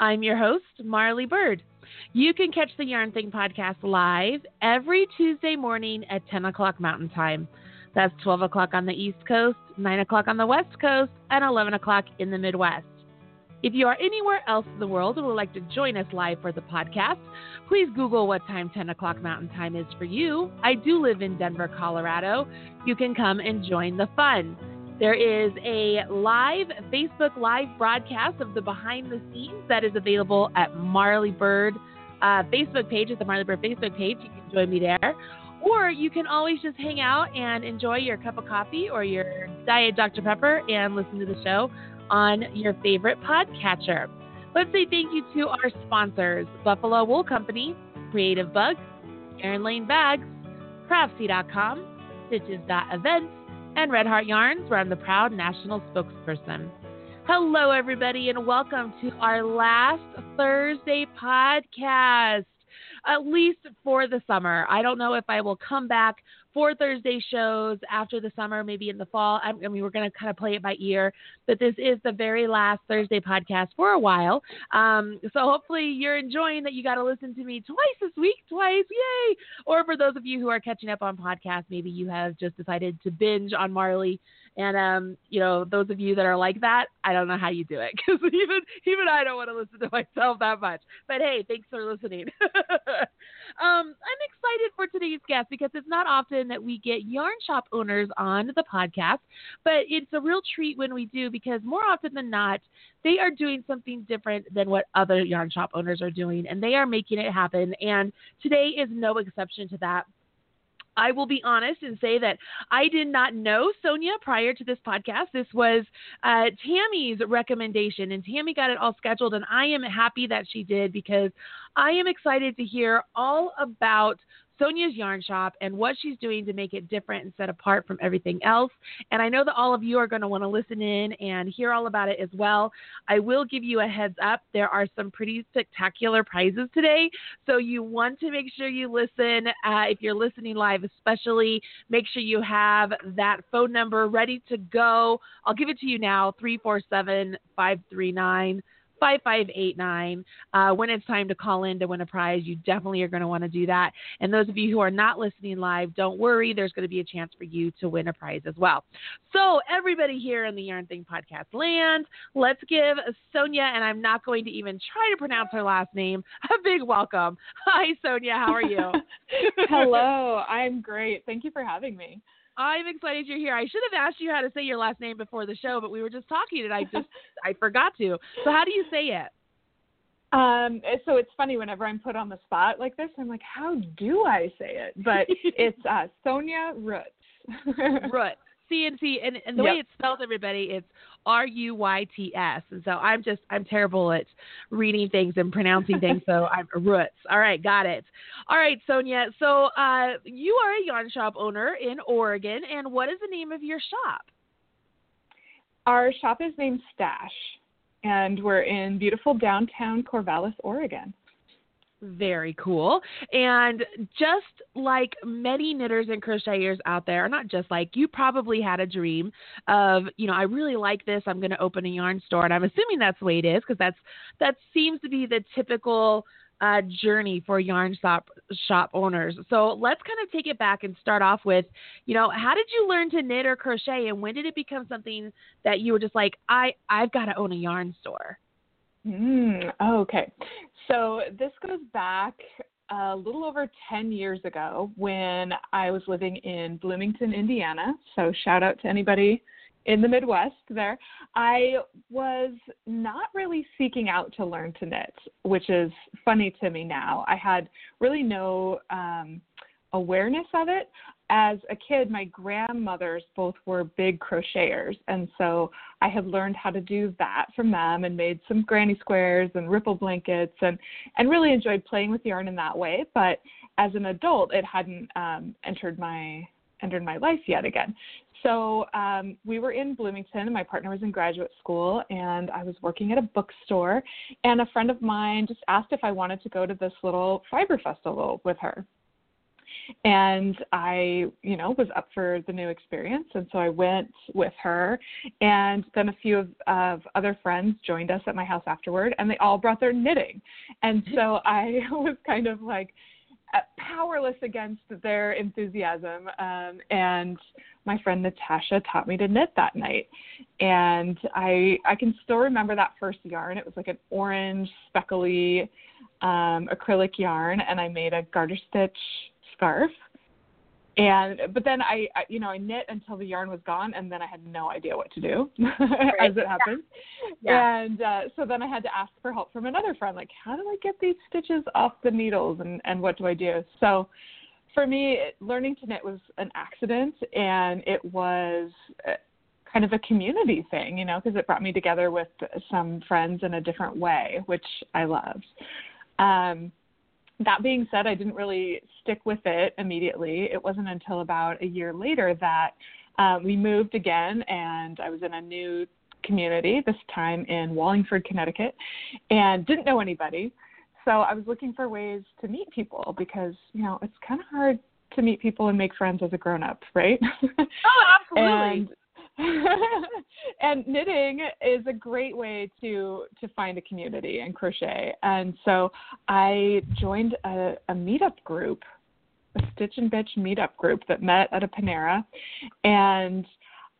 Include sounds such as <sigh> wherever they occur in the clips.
I'm your host, Marly Bird. You can catch the Yarn Thing podcast live every Tuesday morning at 10 o'clock Mountain Time. That's 12 o'clock on the East Coast, 9 o'clock on the West Coast, and 11 o'clock in the Midwest. If you are anywhere else in the world and would like to join us live for the podcast, please Google what time 10 o'clock Mountain Time is for you. I do live in Denver, Colorado. You can come and join the fun. There is a live Facebook live broadcast of the behind the scenes that is available at Marly Bird uh, Facebook page, at the Marly Bird Facebook page. You can join me there. Or you can always just hang out and enjoy your cup of coffee or your Diet Dr. Pepper and listen to the show on your favorite podcatcher. Let's say thank you to our sponsors Buffalo Wool Company, Creative Bug, Erin Lane Bags, Craftsy.com, Stitches.events, and Red Heart Yarns, where I'm the proud national spokesperson. Hello, everybody, and welcome to our last Thursday podcast, at least for the summer. I don't know if I will come back for Thursday shows after the summer, maybe in the fall. I mean, we're going to kind of play it by ear, but this is the very last Thursday podcast for a while. Um, so hopefully you're enjoying that you got to listen to me twice this week, twice, yay! Or for those of you who are catching up on podcasts, maybe you have just decided to binge on Marly. And um, you know, those of you that are like that, I don't know how you do it <laughs> because even even I don't want to listen to myself that much. But hey, thanks for listening. <laughs> um, I'm excited for today's guest because it's not often that we get yarn shop owners on the podcast, but it's a real treat when we do because more often than not, they are doing something different than what other yarn shop owners are doing, and they are making it happen. And today is no exception to that. I will be honest and say that I did not know Sonia prior to this podcast. This was uh, Tammy's recommendation, and Tammy got it all scheduled, and I am happy that she did because I am excited to hear all about Sonia's Yarn Shop and what she's doing to make it different and set apart from everything else. And I know that all of you are going to want to listen in and hear all about it as well. I will give you a heads up. There are some pretty spectacular prizes today. So you want to make sure you listen. Uh, if you're listening live, especially, make sure you have that phone number ready to go. I'll give it to you now 347 539 5589. Uh, when it's time to call in to win a prize, you definitely are going to want to do that. And those of you who are not listening live, don't worry. There's going to be a chance for you to win a prize as well. So, everybody here in the Yarn Thing podcast land, let's give Sonia, and I'm not going to even try to pronounce her last name, a big welcome. Hi, Sonia. How are you? <laughs> Hello. I'm great. Thank you for having me. I'm excited you're here. I should have asked you how to say your last name before the show, but we were just talking and I <laughs> just I forgot to. So how do you say it? Um, so it's funny whenever I'm put on the spot like this, I'm like, how do I say it? But <laughs> it's uh, Sonia Ruyts. <laughs> Ruyts. CNC, and, and the Yep. way it's spelled, everybody, it's R U Y T S. And so I'm just, I'm terrible at reading things and pronouncing things. So <laughs> I'm Roots. All right, got it. All right, Sonia. So uh, you are a yarn shop owner in Oregon, and what is the name of your shop? Our shop is named Stash, and we're in beautiful downtown Corvallis, Oregon. Very cool. And just like many knitters and crocheters out there, not just like you probably had a dream of, you know, I really like this. I'm going to open a yarn store, and I'm assuming that's the way it is because that's that seems to be the typical uh, journey for yarn shop shop owners. So let's kind of take it back and start off with, you know, how did you learn to knit or crochet, and when did it become something that you were just like, I I've got to own a yarn store? Mm, okay. So this goes back a little over 10 years ago when I was living in Bloomington, Indiana. So shout out to anybody in the Midwest there. I was not really seeking out to learn to knit, which is funny to me now. I had really no um, awareness of it. As a kid, my grandmothers both were big crocheters. And so I had learned how to do that from them and made some granny squares and ripple blankets and, and really enjoyed playing with yarn in that way. But as an adult, it hadn't um, entered my entered my life yet again. So um, we were in Bloomington, and my partner was in graduate school, and I was working at a bookstore. And a friend of mine just asked if I wanted to go to this little fiber festival with her and I, you know, was up for the new experience, and so I went with her, and then a few of, of other friends joined us at my house afterward, and they all brought their knitting, and so I <laughs> was kind of like uh, powerless against their enthusiasm, um, and my friend Natasha taught me to knit that night, and I I can still remember that first yarn. It was like an orange speckly um, acrylic yarn, and I made a garter stitch scarf. And but then I, I you know i knit until the yarn was gone and then i had no idea what to do <laughs> right. as it happened. Yeah. and uh, so then i had to ask for help from another friend like how do i get these stitches off the needles and and what do i do? So for me learning to knit was an accident and it was uh, kind of a community thing you know because it brought me together with some friends in a different way which i loved. Um, that being said, I didn't really stick with it immediately. It wasn't until about a year later that um, we moved again, and I was in a new community, this time in Wallingford, Connecticut, and didn't know anybody. So I was looking for ways to meet people because, you know, it's kind of hard to meet people and make friends as a grown up, right? Oh, <laughs> absolutely. <laughs> and knitting is a great way to to find a community and crochet. And so I joined a, a meetup group, a Stitch and Bitch meetup group that met at a Panera, and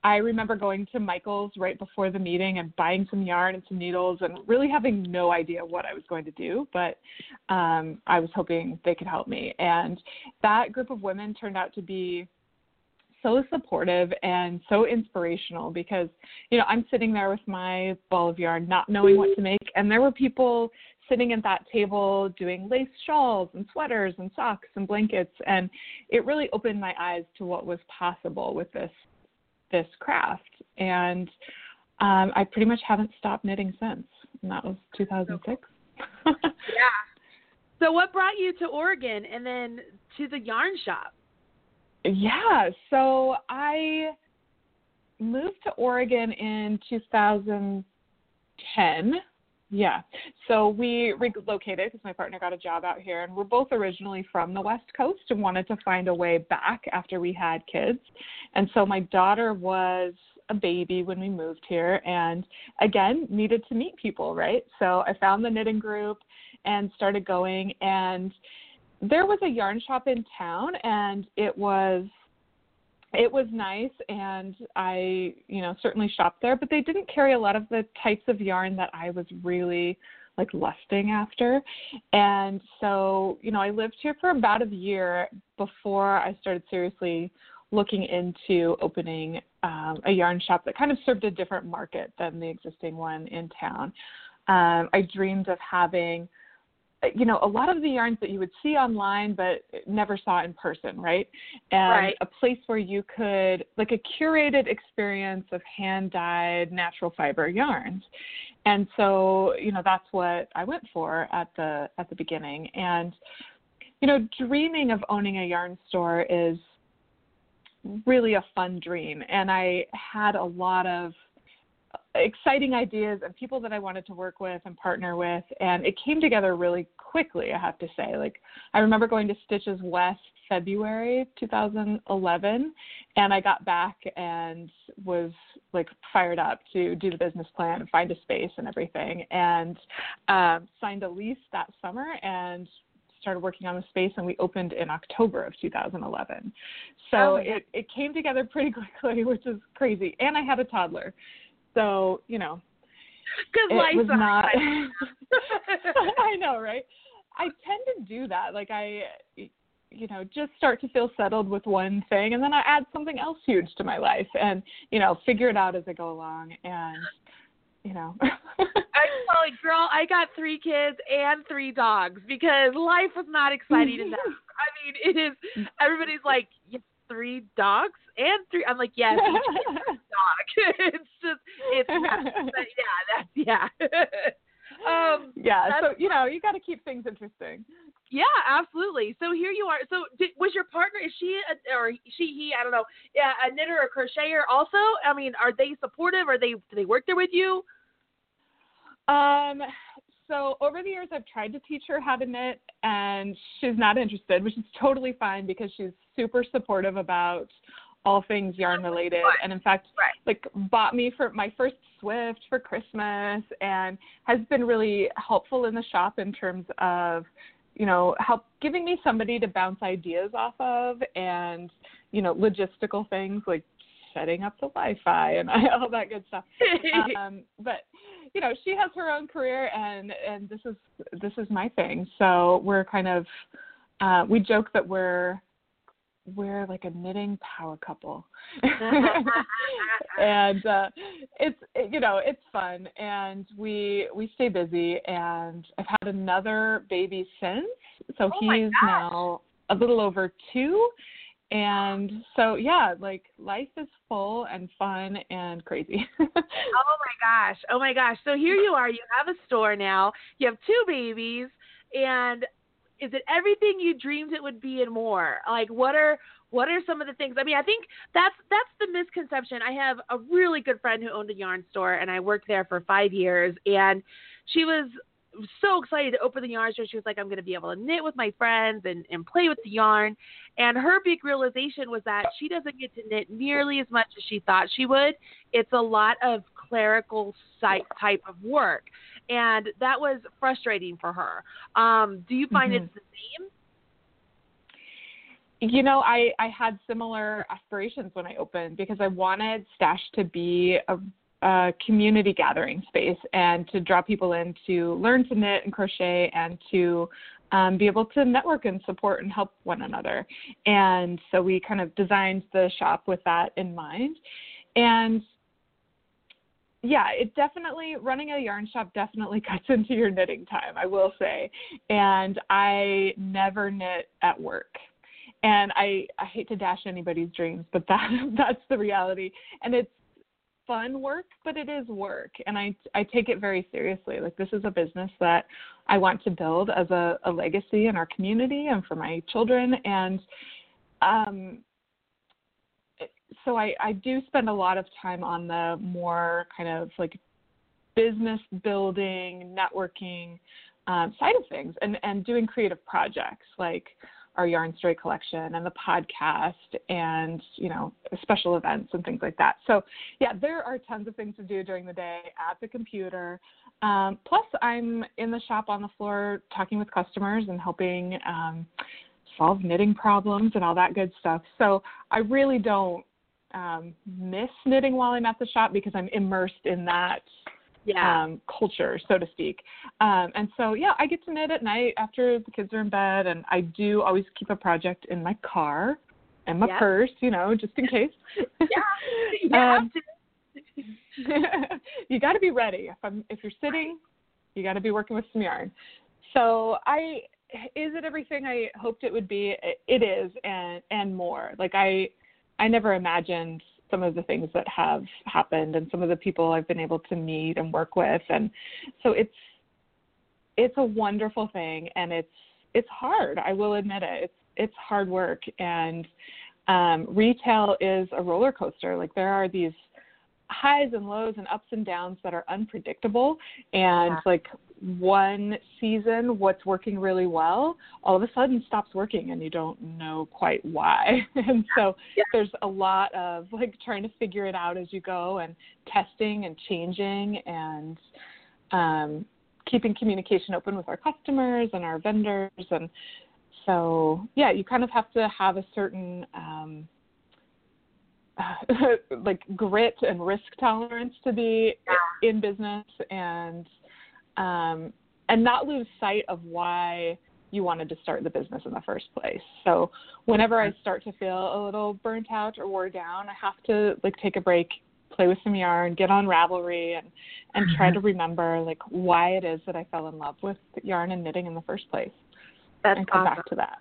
I remember going to Michael's right before the meeting and buying some yarn and some needles and really having no idea what I was going to do, but um, I was hoping they could help me. And that group of women turned out to be so supportive and so inspirational because you know I'm sitting there with my ball of yarn not knowing what to make. And there were people sitting at that table doing lace shawls and sweaters and socks and blankets. And it really opened my eyes to what was possible with this this craft. And um, I pretty much haven't stopped knitting since. And that was 2006 <laughs> yeah. So what brought you to Oregon and then to the yarn shop yeah, so I moved to Oregon in 2010. Yeah. So we relocated because my partner got a job out here, and we're both originally from the West Coast and wanted to find a way back after we had kids. And so my daughter was a baby when we moved here, and again, needed to meet people, right? So I found the knitting group and started going. And there was a yarn shop in town and it was it was nice and I, you know, certainly shopped there, but they didn't carry a lot of the types of yarn that I was really like lusting after. And so, you know, I lived here for about a year before I started seriously looking into opening um, a yarn shop that kind of served a different market than the existing one in town. Um, I dreamed of having you know, a lot of the yarns that you would see online but never saw in person, right? And right. a place where you could, like a curated experience of hand dyed natural fiber yarns. And so, you know, that's what I went for at the at the beginning. And, you know, dreaming of owning a yarn store is really a fun dream. And I had a lot of exciting ideas and people that I wanted to work with and partner with, and it came together really quickly. I have to say, like I remember going to Stitches West February 2011, and I got back and was like fired up to do the business plan and find a space and everything, and um, signed a lease that summer and started working on the space and we opened in October of 2011. So oh, it, it came together pretty <laughs> quickly, which is crazy. And I had a toddler. So, you know, because life was not. <laughs> I know, right? I tend to do that. Like I, you know, just start to feel settled with one thing, and then I add something else huge to my life, and you know, figure it out as I go along. And you know, I like, girl, I got three kids and three dogs because life was not exciting enough. <laughs> I mean, it is. Everybody's like, three dogs and three. I'm like, yes, <laughs> dog. <laughs> it's just it's <laughs> but yeah, that's yeah. um, yeah. So you know, you got to keep things interesting. yeah, absolutely. So here you are. So did, was your partner? Is she a, or she? He? I don't know. Yeah, a knitter or crocheter. Also, I mean, are they supportive? Are they? Do they work there with you? Um, so over the years, I've tried to teach her how to knit, and she's not interested, which is totally fine because she's super supportive about all things yarn related. And in fact, Right. like bought me for my first Swift for Christmas, and has been really helpful in the shop in terms of, you know, help giving me somebody to bounce ideas off of, and you know, logistical things like setting up the Wi-Fi and <laughs> all that good stuff. <laughs> Um, but you know she has her own career and and this is this is my thing. So we're kind of uh we joke that we're we're like a knitting power couple. <laughs> And uh it's you know it's fun. And we we stay busy. And i've had another baby since. So Oh he's now a little over two and so yeah like life is full and fun and crazy <laughs> Oh my gosh. Oh my gosh. So here you are. You have a store now. You have two babies and is it everything you dreamed it would be and more? Like what are what are some of the things? I mean, I think that's that's the misconception. I have a really good friend who owned a yarn store and I worked there for 5 years and she was so excited to open the yarn store. She was like, I'm going to be able to knit with my friends and, and play with the yarn. And her big realization was that she doesn't get to knit nearly as much as she thought she would. It's a lot of clerical site type of work. And that was frustrating for her. Um, do you find Mhm. it's the same? you know i i had similar aspirations when i opened because i wanted stash to be a, a community gathering space and to draw people in to learn to knit and crochet and to um, be able to network and support and help one another and so we kind of designed the shop with that in mind and yeah, it definitely running a yarn shop definitely <laughs> cuts into your knitting time, I will say. And I never knit at work. And I I hate to dash anybody's dreams, but that <laughs> that's the reality. And it's fun work, but it is work. And I I take it very seriously. Like this is a business that I want to build as a, a legacy in our community and for my children and um so I, I do spend a lot of time on the more kind of like business building, networking um, side of things and, and doing creative projects like our Yarn Story collection and the podcast and, you know, special events and things like that. So, yeah, there are tons of things to do during the day at the computer. Um, plus, I'm in the shop on the floor talking with customers and helping um, solve knitting problems and all that good stuff. So, I really don't um, miss knitting while I'm at the shop because I'm immersed in that um, culture, so to speak. Um, and so, yeah, I get to knit at night after the kids are in bed, and I do always keep a project in my car and my Yeah. purse, you know, just in <laughs> case. Yeah. You have Um, to. <laughs> you got to be ready. If I'm if you're sitting, you got to be working with some yarn. So I is it everything I hoped it would be? It is, and and more. Like I I never imagined some of the things that have happened and some of the people I've been able to meet and work with, and so it's it's a wonderful thing, and it's it's hard. I will admit it. It's it's hard work, and um, retail is a roller coaster. Like there are these highs and lows and ups and downs that are unpredictable and Yeah. like one season what's working really well all of a sudden stops working and you don't know quite why. <laughs> And so Yeah. there's a lot of like trying to figure it out as you go and testing and changing and um keeping communication open with our customers and our vendors. And so yeah you kind of have to have a certain um <laughs> like grit and risk tolerance to be in business and um and not lose sight of why you wanted to start the business in the first place. So whenever I start to feel a little burnt out or wore down, I have to like take a break, play with some yarn, get on Ravelry and and try to remember like why it is that I fell in love with yarn and knitting in the first place That's and come awesome. back to that.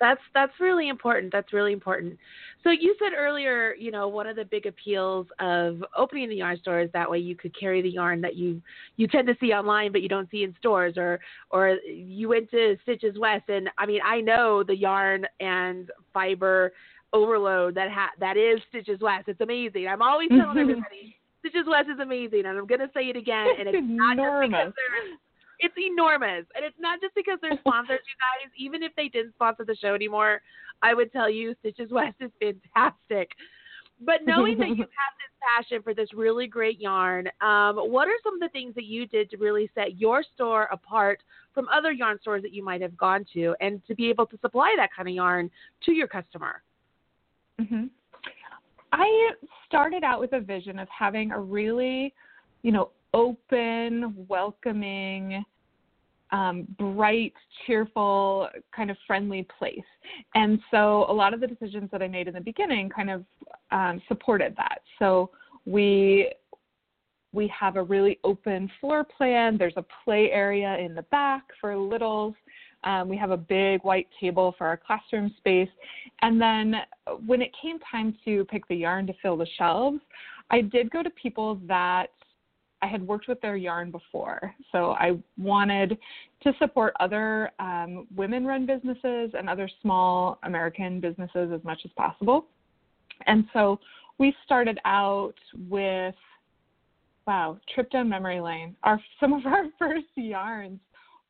That's that's really important. That's really important. So you said earlier, you know, one of the big appeals of opening the yarn store is that way you could carry the yarn that you you tend to see online but you don't see in stores or or you went to Stitches West and I mean, I know the yarn and fiber overload that ha- that is Stitches West. It's amazing. I'm always telling mm-hmm. everybody Stitches West is amazing and I'm going to say it again and it's not just because they're it's enormous. And it's not just because they're sponsors, you guys. Even if they didn't sponsor the show anymore, I would tell you Stitches West is fantastic. But knowing that you <laughs> have this passion for this really great yarn, um, what are some of the things that you did to really set your store apart from other yarn stores that you might have gone to and to be able to supply that kind of yarn to your customer? Mm-hmm. I started out with a vision of having a really, you know, open, welcoming, um, bright, cheerful, kind of friendly place. And so a lot of the decisions that I made in the beginning kind of um, supported that. So we we have a really open floor plan. There's a play area in the back for littles. Um, we have a big white table for our classroom space. And then when it came time to pick the yarn to fill the shelves, I did go to people that I had worked with their yarn before, so I wanted to support other um, women run businesses and other small American businesses as much as possible. And so we started out with, wow, trip down memory lane. Our <laughs> Some of our first yarns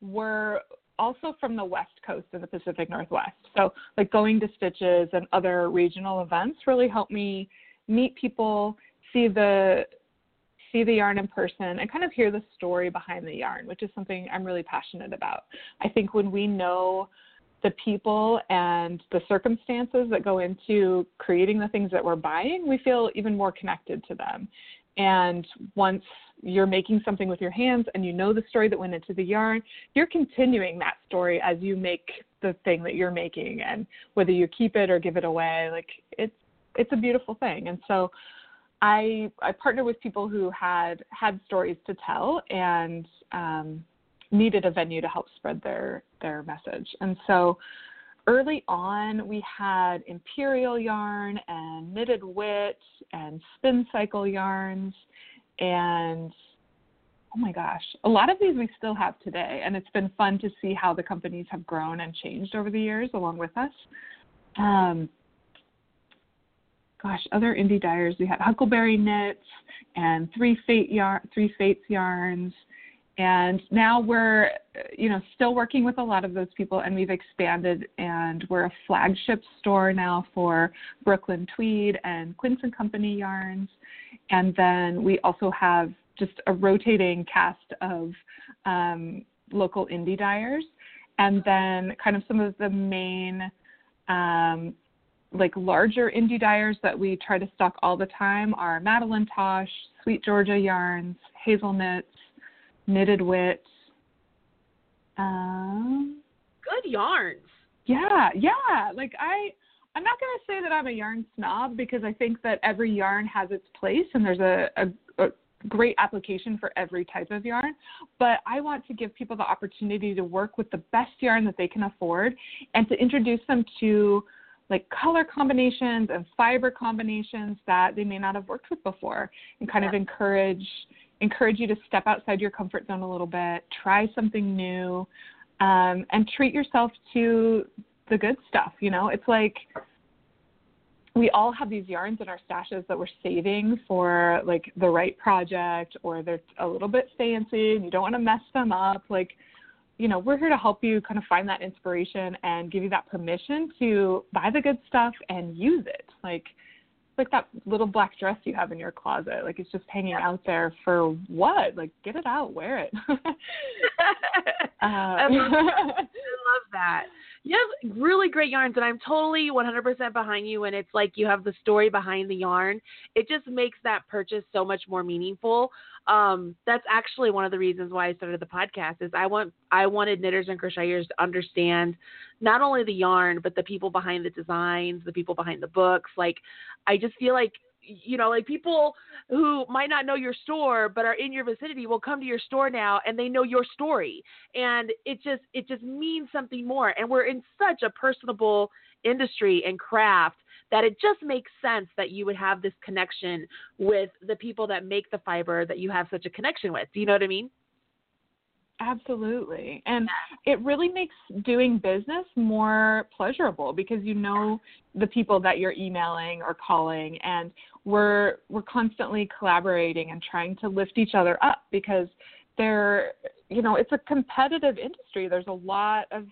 were also from the West Coast in the Pacific Northwest. So, like going to Stitches and other regional events really helped me meet people, see the see the yarn in person and kind of hear the story behind the yarn, which is something I'm really passionate about. I think when we know the people and the circumstances that go into creating the things that we're buying, we feel even more connected to them. And once you're making something with your hands and you know the story that went into the yarn, you're continuing that story as you make the thing that you're making and whether you keep it or give it away, like it's it's a beautiful thing. And so I I partnered with people who had had stories to tell and um, needed a venue to help spread their their message. And so early on, we had imperial yarn and knitted wit and spin cycle yarns and oh my gosh, a lot of these we still have today, and it's been fun to see how the companies have grown and changed over the years along with us. Um, gosh, other indie dyers. We had Huckleberry Knits and Three Fate yarn, Three Fates yarns, and now we're, you know, still working with a lot of those people, and we've expanded, and we're a flagship store now for Brooklyn Tweed and Quince and Company yarns, and then we also have just a rotating cast of um, local indie dyers, and then kind of some of the main um, like larger indie dyers that we try to stock all the time are Madelinetosh, Sweet Georgia Yarns, Hazel Knits, Knitted Wit. Um, Good yarns. Yeah, yeah. Like I, I'm not going to say that I'm a yarn snob because I think that every yarn has its place and there's a, a, a great application for every type of yarn. But I want to give people the opportunity to work with the best yarn that they can afford and to introduce them to like color combinations and fiber combinations that they may not have worked with before and kind yeah. of encourage encourage you to step outside your comfort zone a little bit try something new um, and treat yourself to the good stuff you know it's like we all have these yarns in our stashes that we're saving for like the right project or they're a little bit fancy and you don't want to mess them up like you know, we're here to help you kind of find that inspiration and give you that permission to buy the good stuff and use it. Like like that little black dress you have in your closet. Like it's just hanging out there for what? Like get it out, wear it. uh, I, love I love that. <laughs> You have really great yarns, and I'm totally 100% behind you. And it's like you have the story behind the yarn. It just makes that purchase so much more meaningful. Um, that's actually one of the reasons why I started the podcast. Is I want I wanted knitters and crocheters to understand not only the yarn but the people behind the designs, the people behind the books. Like I just feel like you know, like people who might not know your store but are in your vicinity will come to your store now and they know your story. And it just it just means something more. And we're in such a personable industry and craft that it just makes sense that you would have this connection with the people that make the fiber that you have such a connection with. Do you know what I mean? Absolutely. And it really makes doing business more pleasurable because you know the people that you're emailing or calling and we're we're constantly collaborating and trying to lift each other up because they're you know, it's a competitive industry. There's a lot of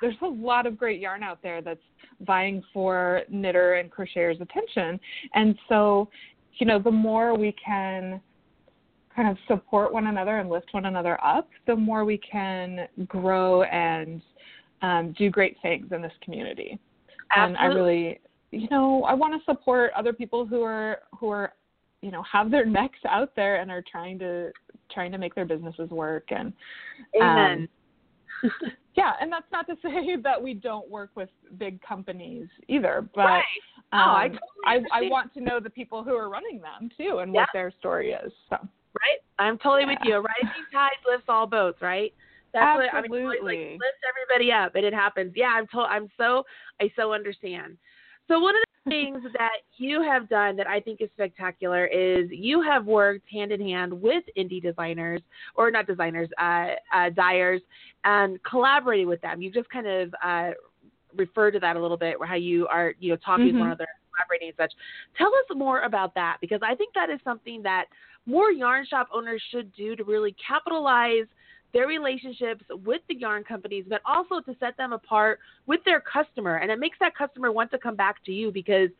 there's a lot of great yarn out there that's vying for knitter and crocheters attention. And so, you know, the more we can kind of support one another and lift one another up, the more we can grow and um, do great things in this community. Absolutely. And I really, you know, I want to support other people who are who are, you know, have their necks out there and are trying to trying to make their businesses work. And Amen. Um, <laughs> yeah, and that's not to say <laughs> that we don't work with big companies either, but right. um, oh, I, totally I, I want to know the people who are running them too and yeah. what their story is. So right? I'm totally yeah. with you. Rising tide lifts all boats, right? That's Absolutely. what I mean, like, lifts everybody up, and it happens. Yeah, I'm told. I'm so I so understand. So one of the <laughs> things that you have done that I think is spectacular is you have worked hand in hand with indie designers, or not designers, uh, uh, dyers, and collaborated with them. You just kind of uh, referred to that a little bit, where how you are, you know, talking mm-hmm. with one another, and collaborating and such. Tell us more about that because I think that is something that more yarn shop owners should do to really capitalize their relationships with the yarn companies, but also to set them apart with their customer. And it makes that customer want to come back to you because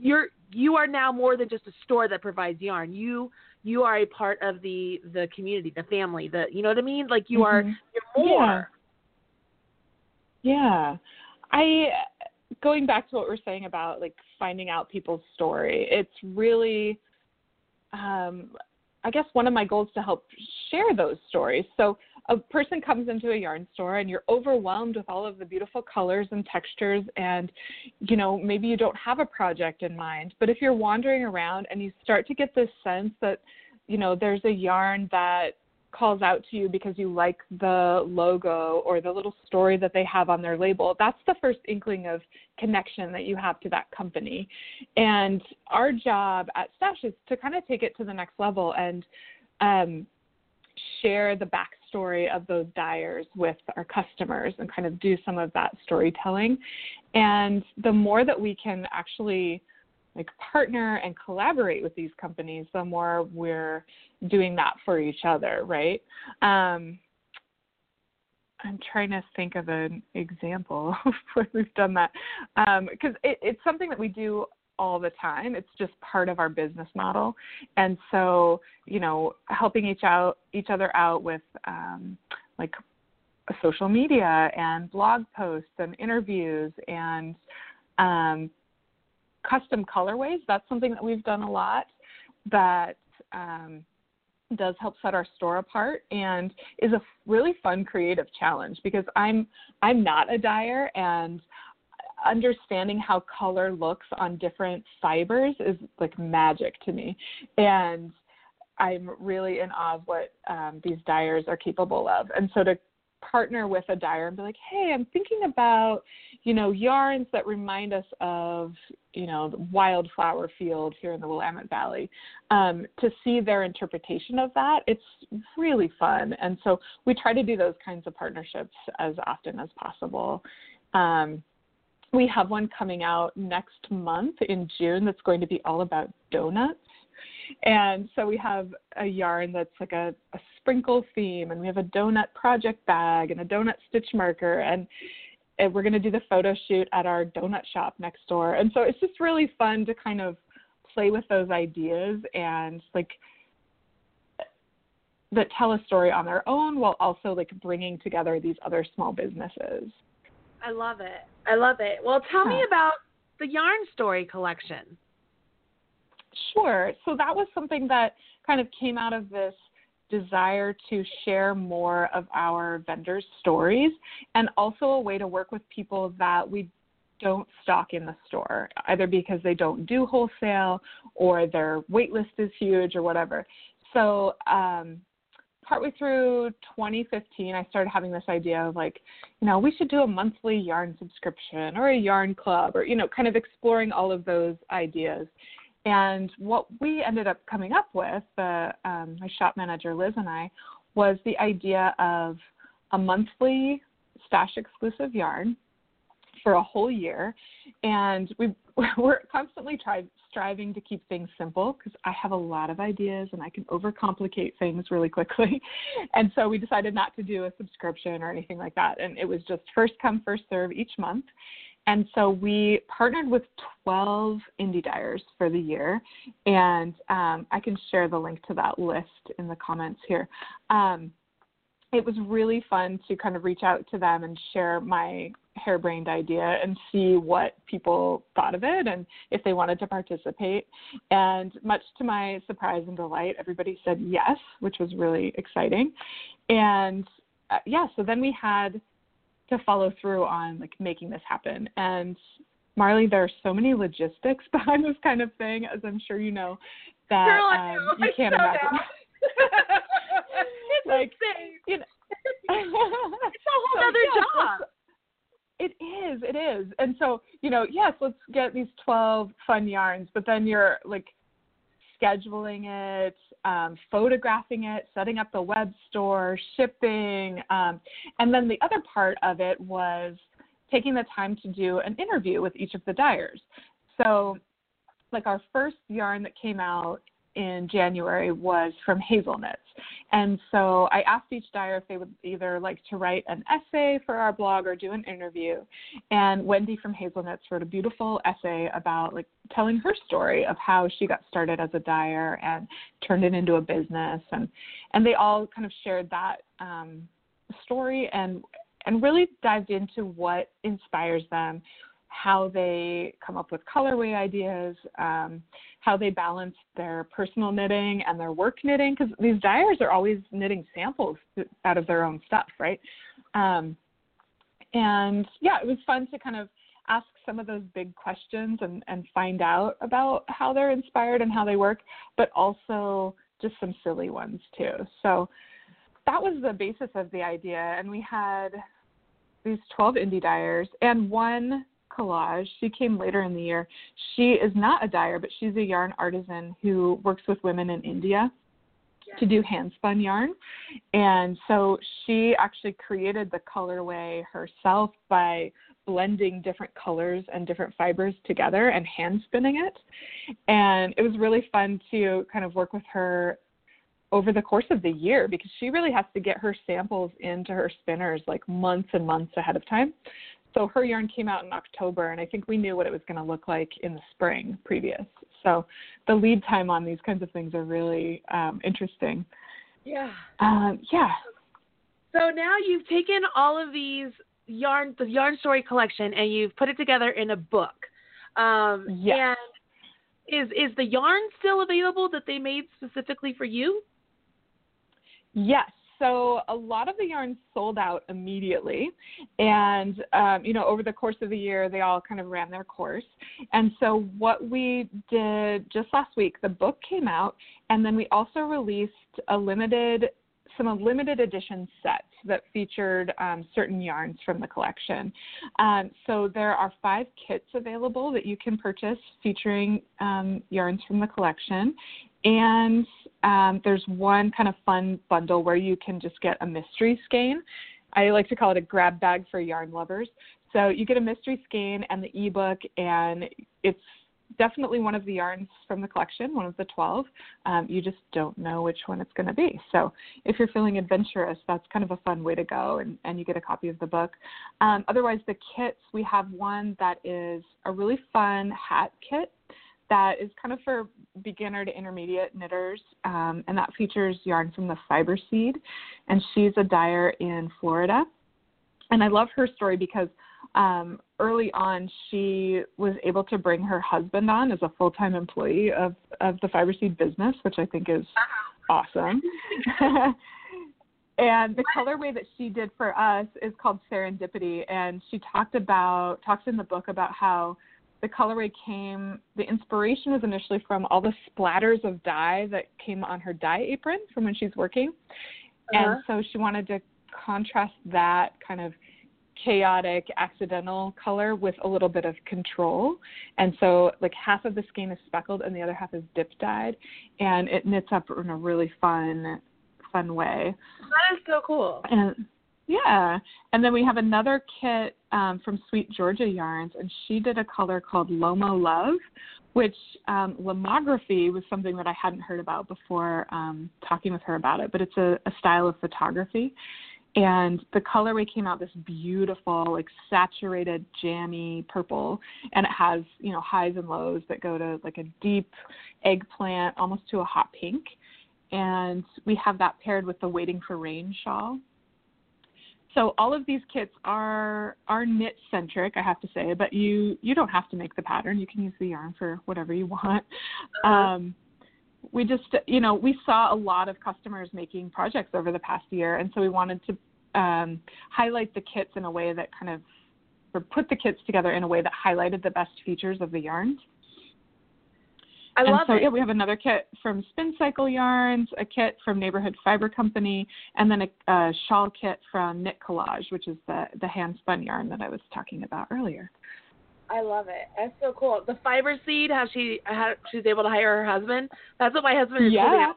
you're you are now more than just a store that provides yarn. You you are a part of the the community, the family, the you know what I mean? Like you mm-hmm. are you're more. Yeah. yeah. I going back to what we're saying about like finding out people's story. It's really um, I guess one of my goals to help share those stories. So a person comes into a yarn store and you're overwhelmed with all of the beautiful colors and textures and you know maybe you don't have a project in mind but if you're wandering around and you start to get this sense that you know there's a yarn that calls out to you because you like the logo or the little story that they have on their label, that's the first inkling of connection that you have to that company. And our job at Stash is to kind of take it to the next level and um, share the backstory of those dyers with our customers and kind of do some of that storytelling. And the more that we can actually like partner and collaborate with these companies, the more we're doing that for each other, right? Um, I'm trying to think of an example <laughs> of where we've done that because um, it, it's something that we do all the time. It's just part of our business model, and so you know, helping each out each other out with um, like social media and blog posts and interviews and um, custom colorways. That's something that we've done a lot. That um, does help set our store apart and is a really fun creative challenge because I'm I'm not a dyer and understanding how color looks on different fibers is like magic to me and I'm really in awe of what um, these dyers are capable of and so to partner with a dyer and be like, hey, I'm thinking about, you know, yarns that remind us of, you know, the wildflower field here in the Willamette Valley. Um, to see their interpretation of that, it's really fun. And so we try to do those kinds of partnerships as often as possible. Um, we have one coming out next month in June that's going to be all about donuts. And so we have a yarn that's like a, a sprinkle theme, and we have a donut project bag and a donut stitch marker, and, and we're going to do the photo shoot at our donut shop next door. And so it's just really fun to kind of play with those ideas and like that tell a story on their own while also like bringing together these other small businesses. I love it. I love it. Well, tell me about the Yarn Story collection. Sure. So that was something that kind of came out of this desire to share more of our vendors' stories and also a way to work with people that we don't stock in the store, either because they don't do wholesale or their wait list is huge or whatever. So, um, partway through 2015, I started having this idea of like, you know, we should do a monthly yarn subscription or a yarn club or, you know, kind of exploring all of those ideas. And what we ended up coming up with, uh, um, my shop manager Liz and I, was the idea of a monthly stash exclusive yarn for a whole year. And we <laughs> we're constantly try, striving to keep things simple because I have a lot of ideas and I can overcomplicate things really quickly. <laughs> And so we decided not to do a subscription or anything like that. And it was just first come, first serve each month. And so we partnered with 12 indie dyers for the year. And um, I can share the link to that list in the comments here. Um, it was really fun to kind of reach out to them and share my harebrained idea and see what people thought of it and if they wanted to participate. And much to my surprise and delight, everybody said yes, which was really exciting. And uh, yeah, so then we had to follow through on like making this happen. And Marly, there are so many logistics <laughs> behind this kind of thing, as I'm sure you know, that Girl, um, you can't so imagine. <laughs> <laughs> it's like, insane. You know, it's a whole so, other yes, job. It is, it is. And so, you know, yes, let's get these 12 fun yarns, but then you're like scheduling it, um, photographing it, setting up the web store, shipping. Um, and then the other part of it was taking the time to do an interview with each of the dyers. So, like our first yarn that came out in January was from Hazel Knits. And so I asked each dyer if they would either like to write an essay for our blog or do an interview. And Wendy from Hazel Knits wrote a beautiful essay about like telling her story of how she got started as a dyer and turned it into a business. And and they all kind of shared that um, story and and really dived into what inspires them, how they come up with colorway ideas, um, how they balance their personal knitting and their work knitting, because these dyers are always knitting samples out of their own stuff, right? Um, and yeah, it was fun to kind of ask some of those big questions and, and find out about how they're inspired and how they work, but also just some silly ones too. So that was the basis of the idea. And we had these 12 indie dyers and one collage. She came later in the year. She is not a dyer, but she's a yarn artisan who works with women in India to do hand spun yarn. And so she actually created the colorway herself by blending different colors and different fibers together and hand spinning it. And it was really fun to kind of work with her over the course of the year because she really has to get her samples into her spinners like months and months ahead of time. So her yarn came out in October, and I think we knew what it was going to look like in the spring previous. So the lead time on these kinds of things are really um, interesting. Yeah. Um, yeah. So now you've taken all of these yarn, the yarn story collection, and you've put it together in a book. Um, Yes. And is is the yarn still available that they made specifically for you? Yes. So a lot of the yarns sold out immediately, and um, you know over the course of the year they all kind of ran their course. And so what we did just last week, the book came out, and then we also released a limited some limited edition sets that featured um, certain yarns from the collection. Um, so there are five kits available that you can purchase featuring um, yarns from the collection. And um, there's one kind of fun bundle where you can just get a mystery skein. I like to call it a grab bag for yarn lovers. So you get a mystery skein and the ebook, and it's definitely one of the yarns from the collection, one of the 12. Um, you just don't know which one it's going to be. So if you're feeling adventurous, that's kind of a fun way to go, and, and you get a copy of the book. Um, otherwise, the kits, we have one that is a really fun hat kit that is kind of for beginner to intermediate knitters, um, and that features yarn from the fiber seed. And she's a dyer in Florida. And I love her story because um, early on she was able to bring her husband on as a full time employee of, of the fiber seed business, which I think is awesome. <laughs> and the colorway that she did for us is called Serendipity, and she talked about talks in the book about how the colorway came. The inspiration was initially from all the splatters of dye that came on her dye apron from when she's working, Uh-huh. and so she wanted to contrast that kind of chaotic accidental color with a little bit of control and so like half of the skein is speckled and the other half is dip dyed and it knits up in a really fun fun way That is so cool. and yeah. And then we have another kit um, from sweet georgia yarns and she did a color called lomo love which um, lomography was something that i hadn't heard about before um, talking with her about it but it's a, a style of photography. And the colorway came out this beautiful like saturated jammy purple and it has you know highs and lows that go to like a deep eggplant almost to a hot pink. And we have that paired with the waiting for rain shawl so all of these kits are are knit centric i have to say but you you don't have to make the pattern. You can use the yarn for whatever you want. Um, we just you know we saw a lot of customers making projects over the past year and so we wanted to um, highlight the kits in a way that kind of or put the kits together in a way that highlighted the best features of the yarns I and love so it. yeah we have another kit from spin cycle yarns a kit from neighborhood fiber company and then a, a shawl kit from knit collage which is the the hand spun yarn that i was talking about earlier I love it. That's so cool. The fiber seed, how she how she's able to hire her husband. That's what my husband is yeah out.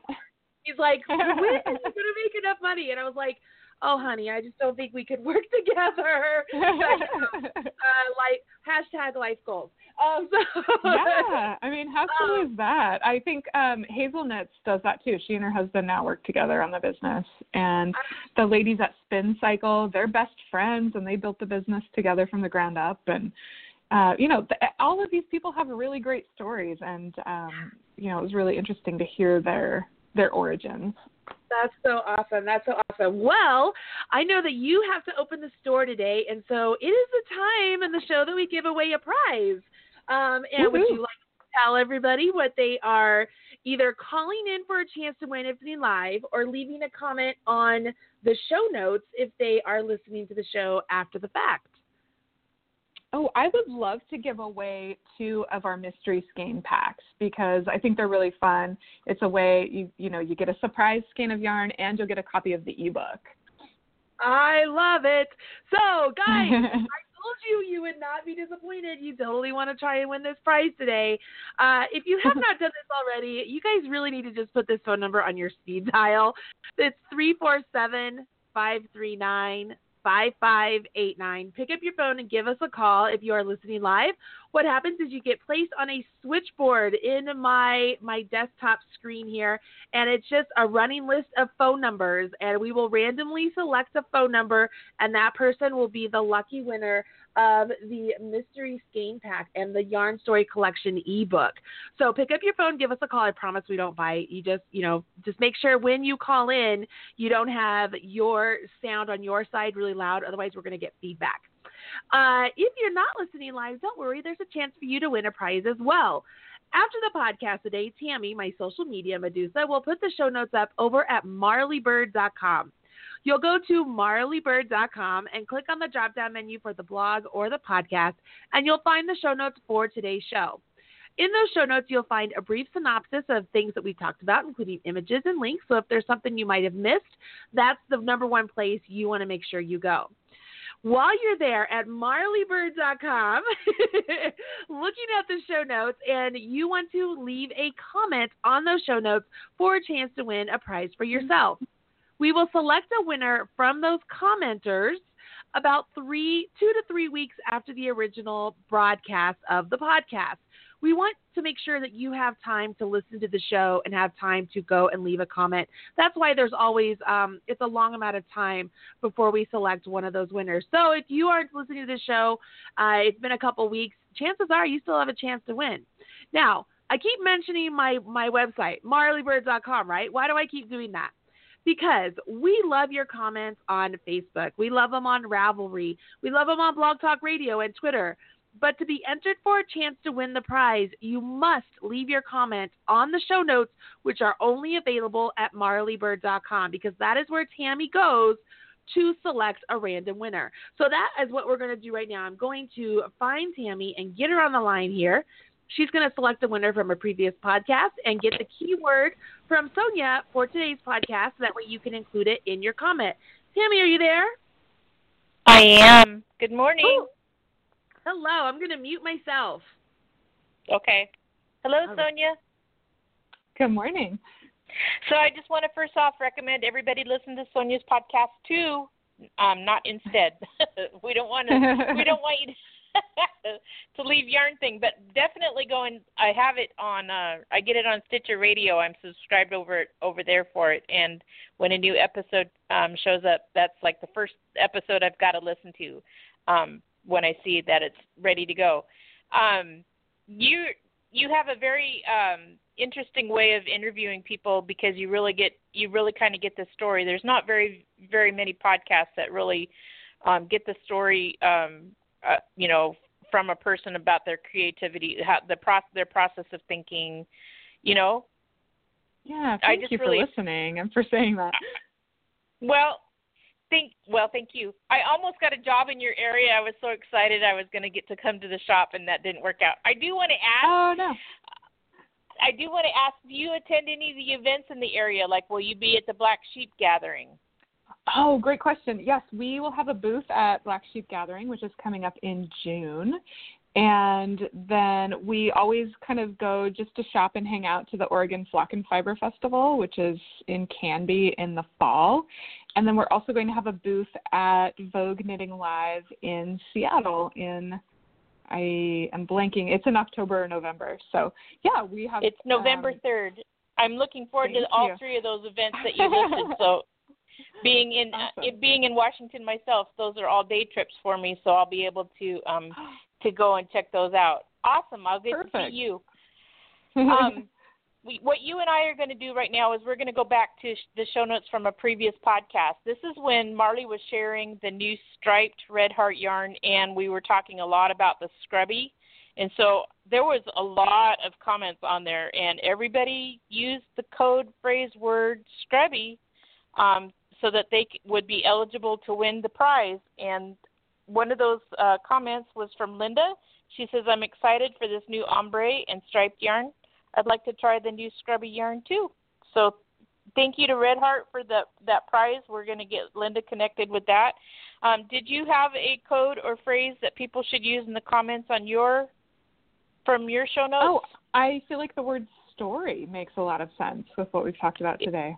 He's like, when are we gonna <laughs> make enough money? And I was like, oh honey, I just don't think we could work <laughs> together. <laughs> uh, like hashtag life goals. Um, <laughs> so yeah, I mean, how cool Um, is that? I think um, Hazel Knits does that too. She and her husband now work together on the business, and the ladies at Spin Cycle, they're best friends, and they built the business together from the ground up. And uh, you know, th- all of these people have really great stories, and um, you know, it was really interesting to hear their their origins. That's so awesome. That's so awesome. Well, I know that you have to open the store today, and so it is the time in the show that we give away a prize. Um, and would you like to tell everybody what they are either calling in for a chance to win if they live or leaving a comment on the show notes if they are listening to the show after the fact? Oh, I would love to give away two of our mystery skein packs because I think they're really fun. It's a way you you know you get a surprise skein of yarn and you'll get a copy of the ebook. I love it. So, guys, I <laughs> told you you would not be disappointed. You totally want to try and win this prize today. Uh, if you have <laughs> not done this already, you guys really need to just put this phone number on your speed dial. It's 347 539 5589. Pick up your phone and give us a call if you are listening live. What happens is you get placed on a switchboard in my my desktop screen here and it's just a running list of phone numbers and we will randomly select a phone number and that person will be the lucky winner of the mystery skein pack and the yarn story collection ebook. So pick up your phone give us a call. I promise we don't bite. You just you know just make sure when you call in you don't have your sound on your side really loud. Otherwise we're going to get feedback uh, if you're not listening live don't worry there's a chance for you to win a prize as well after the podcast today, Tammy, my social media Medusa, will put the show notes up over at marlybird.com. You'll go to marlybird.com and click on the drop down menu for the blog or the podcast, and you'll find the show notes for today's show. In those show notes, you'll find a brief synopsis of things that we talked about, including images and links. So if there's something you might have missed, that's the number one place you want to make sure you go while you're there at marlybird.com <laughs> looking at the show notes and you want to leave a comment on those show notes for a chance to win a prize for yourself. We will select a winner from those commenters about three, two to three weeks after the original broadcast of the podcast. We want to make sure that you have time to listen to the show and have time to go and leave a comment. That's why there's always um, it's a long amount of time before we select one of those winners. So if you aren't listening to the show, uh, it's been a couple weeks. Chances are you still have a chance to win. Now I keep mentioning my my website marlybird.com. Right? Why do I keep doing that? because we love your comments on Facebook. We love them on Ravelry. We love them on Blog Talk Radio and Twitter. But to be entered for a chance to win the prize, you must leave your comment on the show notes, which are only available at marlybird.com because that is where Tammy goes to select a random winner. So that is what we're going to do right now. I'm going to find Tammy and get her on the line here. She's going to select a winner from a previous podcast and get the keyword from Sonia for today's podcast. So That way you can include it in your comment. Tammy, are you there? I am. Good morning. Oh. Hello. I'm going to mute myself. Okay. Hello, Okay. Sonia. Good morning. So I just want to first off recommend everybody listen to Sonia's podcast too, um, not instead. <laughs> we don't want to. <laughs> we don't want you to, <laughs> to leave Yarn Thing, but definitely go and I have it on. Uh, I get it on Stitcher Radio. I'm subscribed over over there for it, and when a new episode um, shows up, that's like the first episode I've got to listen to um, when I see that it's ready to go. Um, you you have a very um, interesting way of interviewing people because you really get you really kind of get the story. There's not very very many podcasts that really um, get the story, um, uh, you know, from a person about their creativity, how the process, their process of thinking, you know. Yeah, I thank you for really- listening and for saying that. Well, thank well, thank you. I almost got a job in your area. I was so excited I was going to get to come to the shop, and that didn't work out. I do want to ask. Oh no. I do want to ask, do you attend any of the events in the area? Like, will you be at the Black Sheep Gathering? Oh, great question. Yes, we will have a booth at Black Sheep Gathering, which is coming up in June. And then we always kind of go just to shop and hang out to the Oregon Flock and Fiber Festival, which is in Canby in the fall. And then we're also going to have a booth at Vogue Knitting Live in Seattle in I am blanking. It's in October or November. So yeah, we have It's November um, 3rd. I'm looking forward to all you. three of those events that you listed. <laughs> so, being in uh, Awesome. it, being in Washington myself, those are all day trips for me. So I'll be able to um <gasps> to go and check those out. Awesome! I'll get to see you. <laughs> Um, we, what you and I are going to do right now is we're going to go back to sh- the show notes from a previous podcast. This is when Marly was sharing the new striped red heart yarn, and we were talking a lot about the scrubby. And so there was a lot of comments on there, and everybody used the code phrase word scrubby um, so that they c- would be eligible to win the prize. And one of those uh, comments was from Linda. She says, I'm excited for this new ombre and striped yarn. I'd like to try the new scrubby yarn too. So thank you to Red Heart for the, that prize. We're going to get Linda connected with that. Um, did you have a code or phrase that people should use in the comments on your from your show notes? Oh, I feel like the word story makes a lot of sense with what we've talked about today.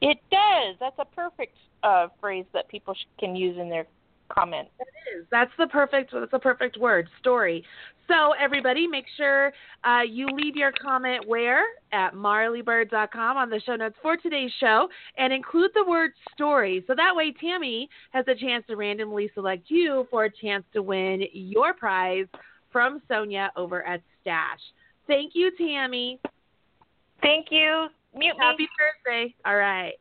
It does. That's a perfect uh, phrase that people sh- can use in their comment. is. That's the perfect. That's the perfect word. Story. So everybody, make sure uh, you leave your comment where at marlybird.com on the show notes for today's show, and include the word story. So that way, Tammy has a chance to randomly select you for a chance to win your prize from Sonia over at Stash. Thank you, Tammy. Thank you. Mute me. Happy Thursday. All right.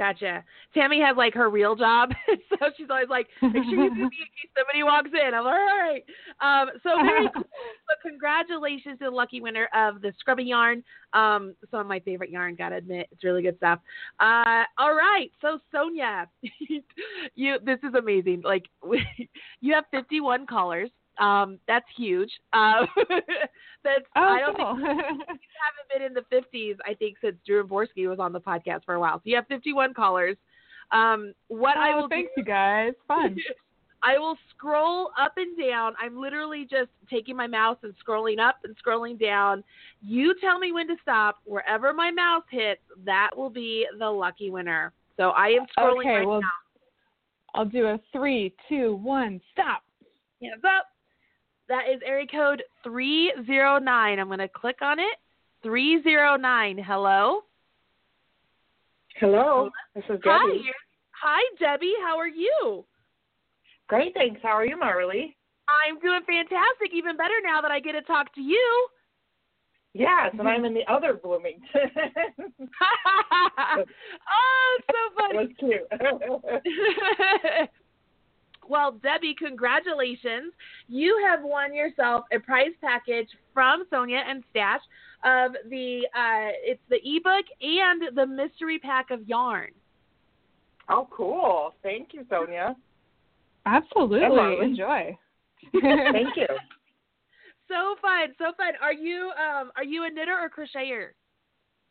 Gotcha. Tammy has like her real job, <laughs> so she's always like, make sure you mute <laughs> me in case somebody walks in. I'm like, all right. Um, so very cool. <laughs> So congratulations to the lucky winner of the scrubby yarn. Um, some of my favorite yarn, gotta admit, it's really good stuff. Uh, all right. So Sonia, you this is amazing. Like you have 51 callers. Um, that's huge. Um, <laughs> that's Oh, I don't think cool. <laughs> haven't been in the 50s, I think, since Drew Emborsky was on the podcast for a while. So you have 51 callers. Um, what I oh, will thanks, do, you guys. Fun. <laughs> I will scroll up and down. I'm literally just taking my mouse and scrolling up and scrolling down. You tell me when to stop. Wherever my mouse hits, that will be the lucky winner. So I am scrolling Okay, right well, now. I'll do a three, two, one, stop. Hands up. That is area code 309. I'm going to click on it. 309. Hello. Hello, this is Hi. Debbie. Hi, Debbie. How are you? Great, thanks. How are you, Marly? I'm doing fantastic. Even better now that I get to talk to you. Yes, and I'm <laughs> in the other Bloomington. <laughs> oh, so <laughs> funny. That's cute. Well, Debbie, congratulations. You have won yourself a prize package from Sonia and Stash of the uh, it's the ebook and the mystery pack of yarn. Oh, cool. Thank you, Sonia. Absolutely. Emma. Enjoy. Thank you. <laughs> So fun, so fun. Are you um are you a knitter or crocheter?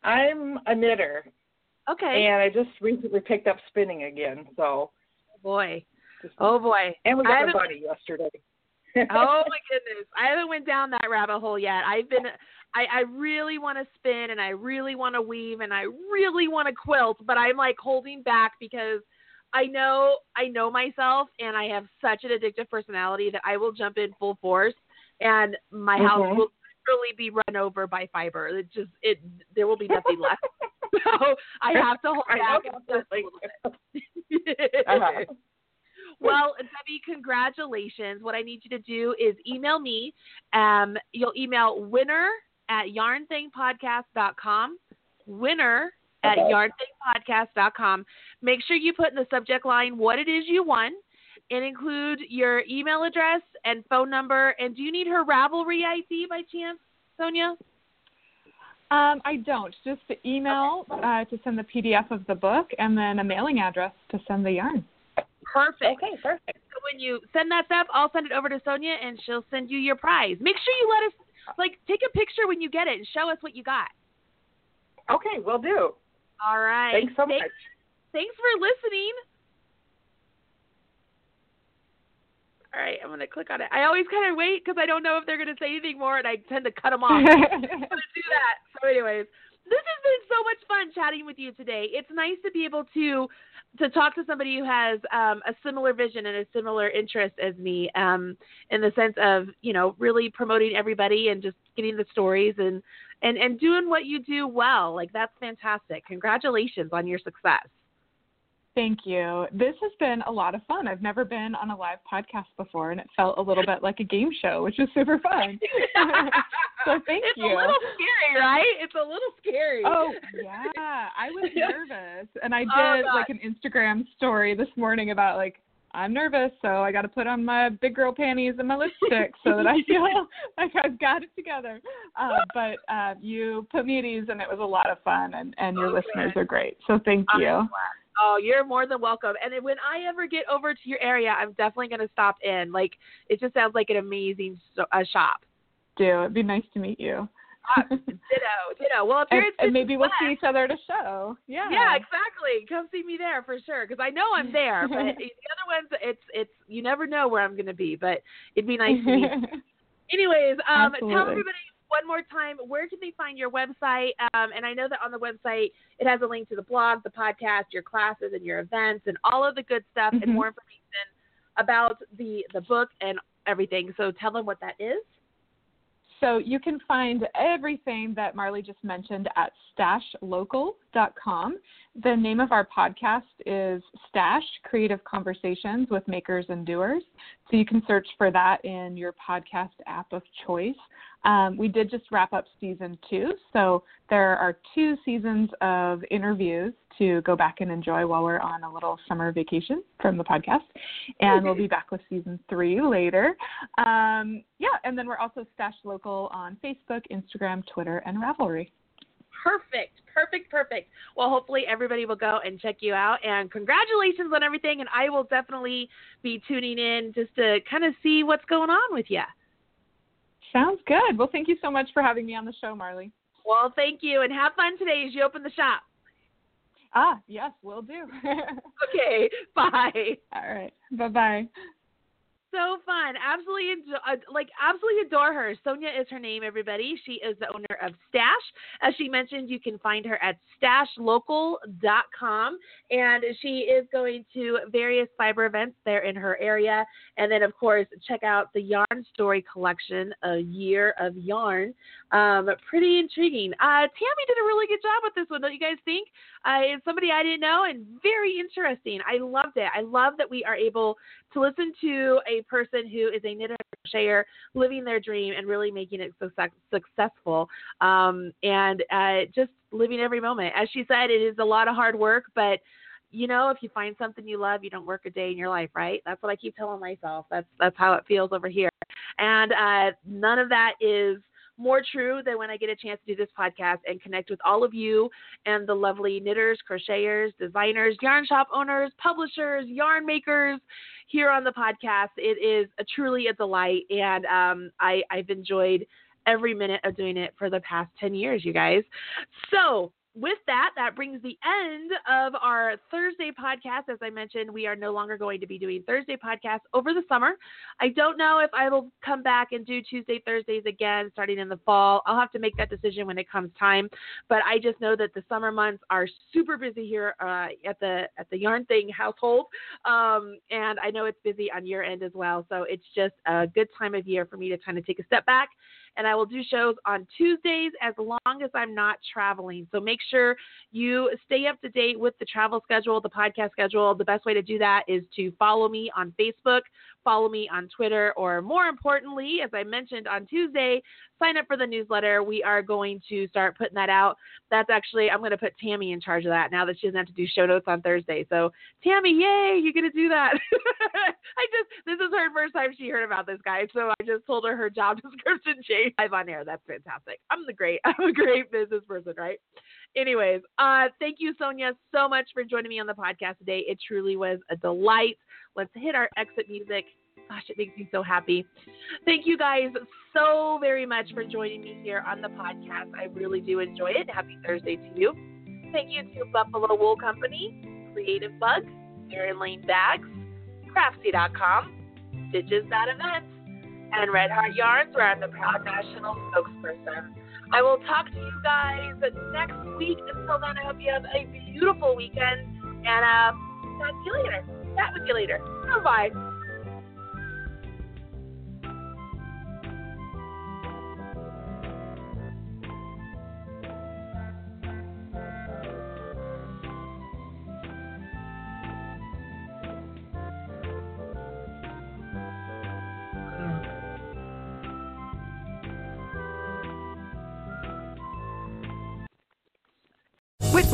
I'm a knitter, Okay. and I just recently picked up spinning again. So, boy. Oh boy. and we got a haven't- yesterday. <laughs> <laughs> oh my goodness. I haven't went down that rabbit hole yet. I've been I, I really want to spin and I really want to weave and I really want to quilt, but I'm like holding back because I know I know myself and I have such an addictive personality that I will jump in full force and my house Mhm. will literally be run over by fiber. It just it there will be nothing left. <laughs> so I have to hold back that's just a little bit. Uh-huh. Well, Debbie, congratulations. What I need you to do is email me. Um, you'll email winner at yarnthingpodcast.com. Winner at Okay. yarnthingpodcast.com. Make sure you put in the subject line what it is you won and include your email address and phone number. And do you need her Ravelry ID by chance, Sonia? Um, I don't. Just the email uh, to send the PDF of the book, and then a mailing address to send the yarn. Perfect. Okay, perfect. So when you send that stuff, I'll send it over to Sonia and she'll send you your prize. Make sure you let us like take a picture when you get it and show us what you got. Okay, we'll do. All right. Thanks so Thanks, much. thanks for listening. All right, I'm gonna click on it. I always kind of wait because I don't know if they're gonna say anything more, and I tend to cut them off. <laughs> I'm gonna do that. So, anyways, this has been so much fun chatting with you today. It's nice to be able to to talk to somebody who has um, a similar vision and a similar interest as me, um, in the sense of you know really promoting everybody and just getting the stories and and and doing what you do well. Like that's fantastic. Congratulations on your success. Thank you. This has been a lot of fun. I've never been on a live podcast before, and it felt a little bit like a game show, which is super fun. <laughs> <laughs> so thank it's you. It's a little scary, right? It's a little scary. Oh <laughs> yeah, I was nervous, and I did Oh, like an Instagram story this morning about like I'm nervous, so I got to put on my big girl panties and my lipstick so that I feel like I've got it together. Uh, but uh, you put me at ease, and it was a lot of fun, and and your Oh, listeners are great. So thank you. Oh, you're more than welcome. And then when I ever get over to your area, I'm definitely going to stop in. Like, it just sounds like an amazing so- uh, shop. Do it'd be nice to meet you. Uh, <laughs> ditto, ditto. Well, if you're and, and maybe we'll see each other at a show. Yeah. Yeah, exactly. Come see me there for sure because I know I'm there. But <laughs> the other ones, it's it's you never know where I'm going to be. But it'd be nice to meet. you. <laughs> Anyways, um, tell everybody one more time where can they find your website? Um, and I know that on the website it has a link to the blog, the podcast, your classes, and your events, and all of the good stuff, and Mhm. more information about the the book and everything. So tell them what that is. So you can find everything that Marly just mentioned at stashlocal.com. The name of our podcast is Stash Creative Conversations with Makers and Doers. So you can search for that in your podcast app of choice. Um, we did just wrap up season two, so there are two seasons of interviews to go back and enjoy while we're on a little summer vacation from the podcast. And we'll be back with season three later. Um, yeah, and then we're also Stash Local on Facebook, Instagram, Twitter, and Ravelry. Perfect, perfect, perfect. Well, hopefully everybody will go and check you out. And congratulations on everything. And I will definitely be tuning in just to kind of see what's going on with you. Sounds good. Well, thank you so much for having me on the show, Marly. Well, thank you, and have fun today as you open the shop. Ah, yes, we'll do. <laughs> Okay, bye. All right. Bye bye. So fun, absolutely, uh, like absolutely adore her. Sonia is her name, everybody. She is the owner of Stash. As she mentioned, you can find her at stashlocal.com, and she is going to various fiber events there in her area. And then, of course, check out the Yarn Story Collection, a year of yarn. Um, pretty intriguing. Uh, Tammy did a really good job with this one, don't you guys think? Uh, it's somebody I didn't know, and very interesting. I loved it. I love that we are able to listen to a person who is a knitter crocheter living their dream and really making it success- successful um, and uh, just living every moment. As she said, it is a lot of hard work, but you know, if you find something you love, you don't work a day in your life, right? That's what I keep telling myself. That's that's how it feels over here. And uh, none of that is more true than when I get a chance to do this podcast and connect with all of you and the lovely knitters, crocheters, designers, yarn shop owners, publishers, yarn makers here on the podcast. It is a, truly a delight, and um, I, I've enjoyed every minute of doing it for the past 10 years, you guys. So, with that, that brings the end of our Thursday podcast. As I mentioned, we are no longer going to be doing Thursday podcasts over the summer. I don't know if I will come back and do Tuesday, Thursdays again starting in the fall. I'll have to make that decision when it comes time. But I just know that the summer months are super busy here uh, at the at the Yarn Thing household, um, and I know it's busy on your end as well. So it's just a good time of year for me to kind of take a step back and I will do shows on Tuesdays as long as I'm not traveling. So make sure you stay up to date with the travel schedule, the podcast schedule. The best way to do that is to follow me on Facebook, follow me on Twitter, or more importantly, as I mentioned on Tuesday, sign up for the newsletter. We are going to start putting that out. That's actually, I'm going to put Tammy in charge of that now that she doesn't have to do show notes on Thursday. So, Tammy, yay, you're going to do that. <laughs> I just, this is her first time she heard about this guy. So I just told her her job <laughs> description changed live on air. That's fantastic. I'm the great, <laughs> I'm a great business person, right? Anyways, uh, thank you, Sonia, so much for joining me on the podcast today. It truly was a delight. Let's hit our exit music. Gosh, it makes me so happy. Thank you guys so very much for joining me here on the podcast. I really do enjoy it. Happy Thursday to you. Thank you to Buffalo Wool Company, Creativebug, Erin Lane Bags, Craftsy.com, STITCHES.events, and Red Heart Yarns, where I'm the proud national spokesperson. I will talk to you guys next week. Until then, I hope you have a beautiful weekend, and uh, talk to you later. Chat with you later. Bye bye.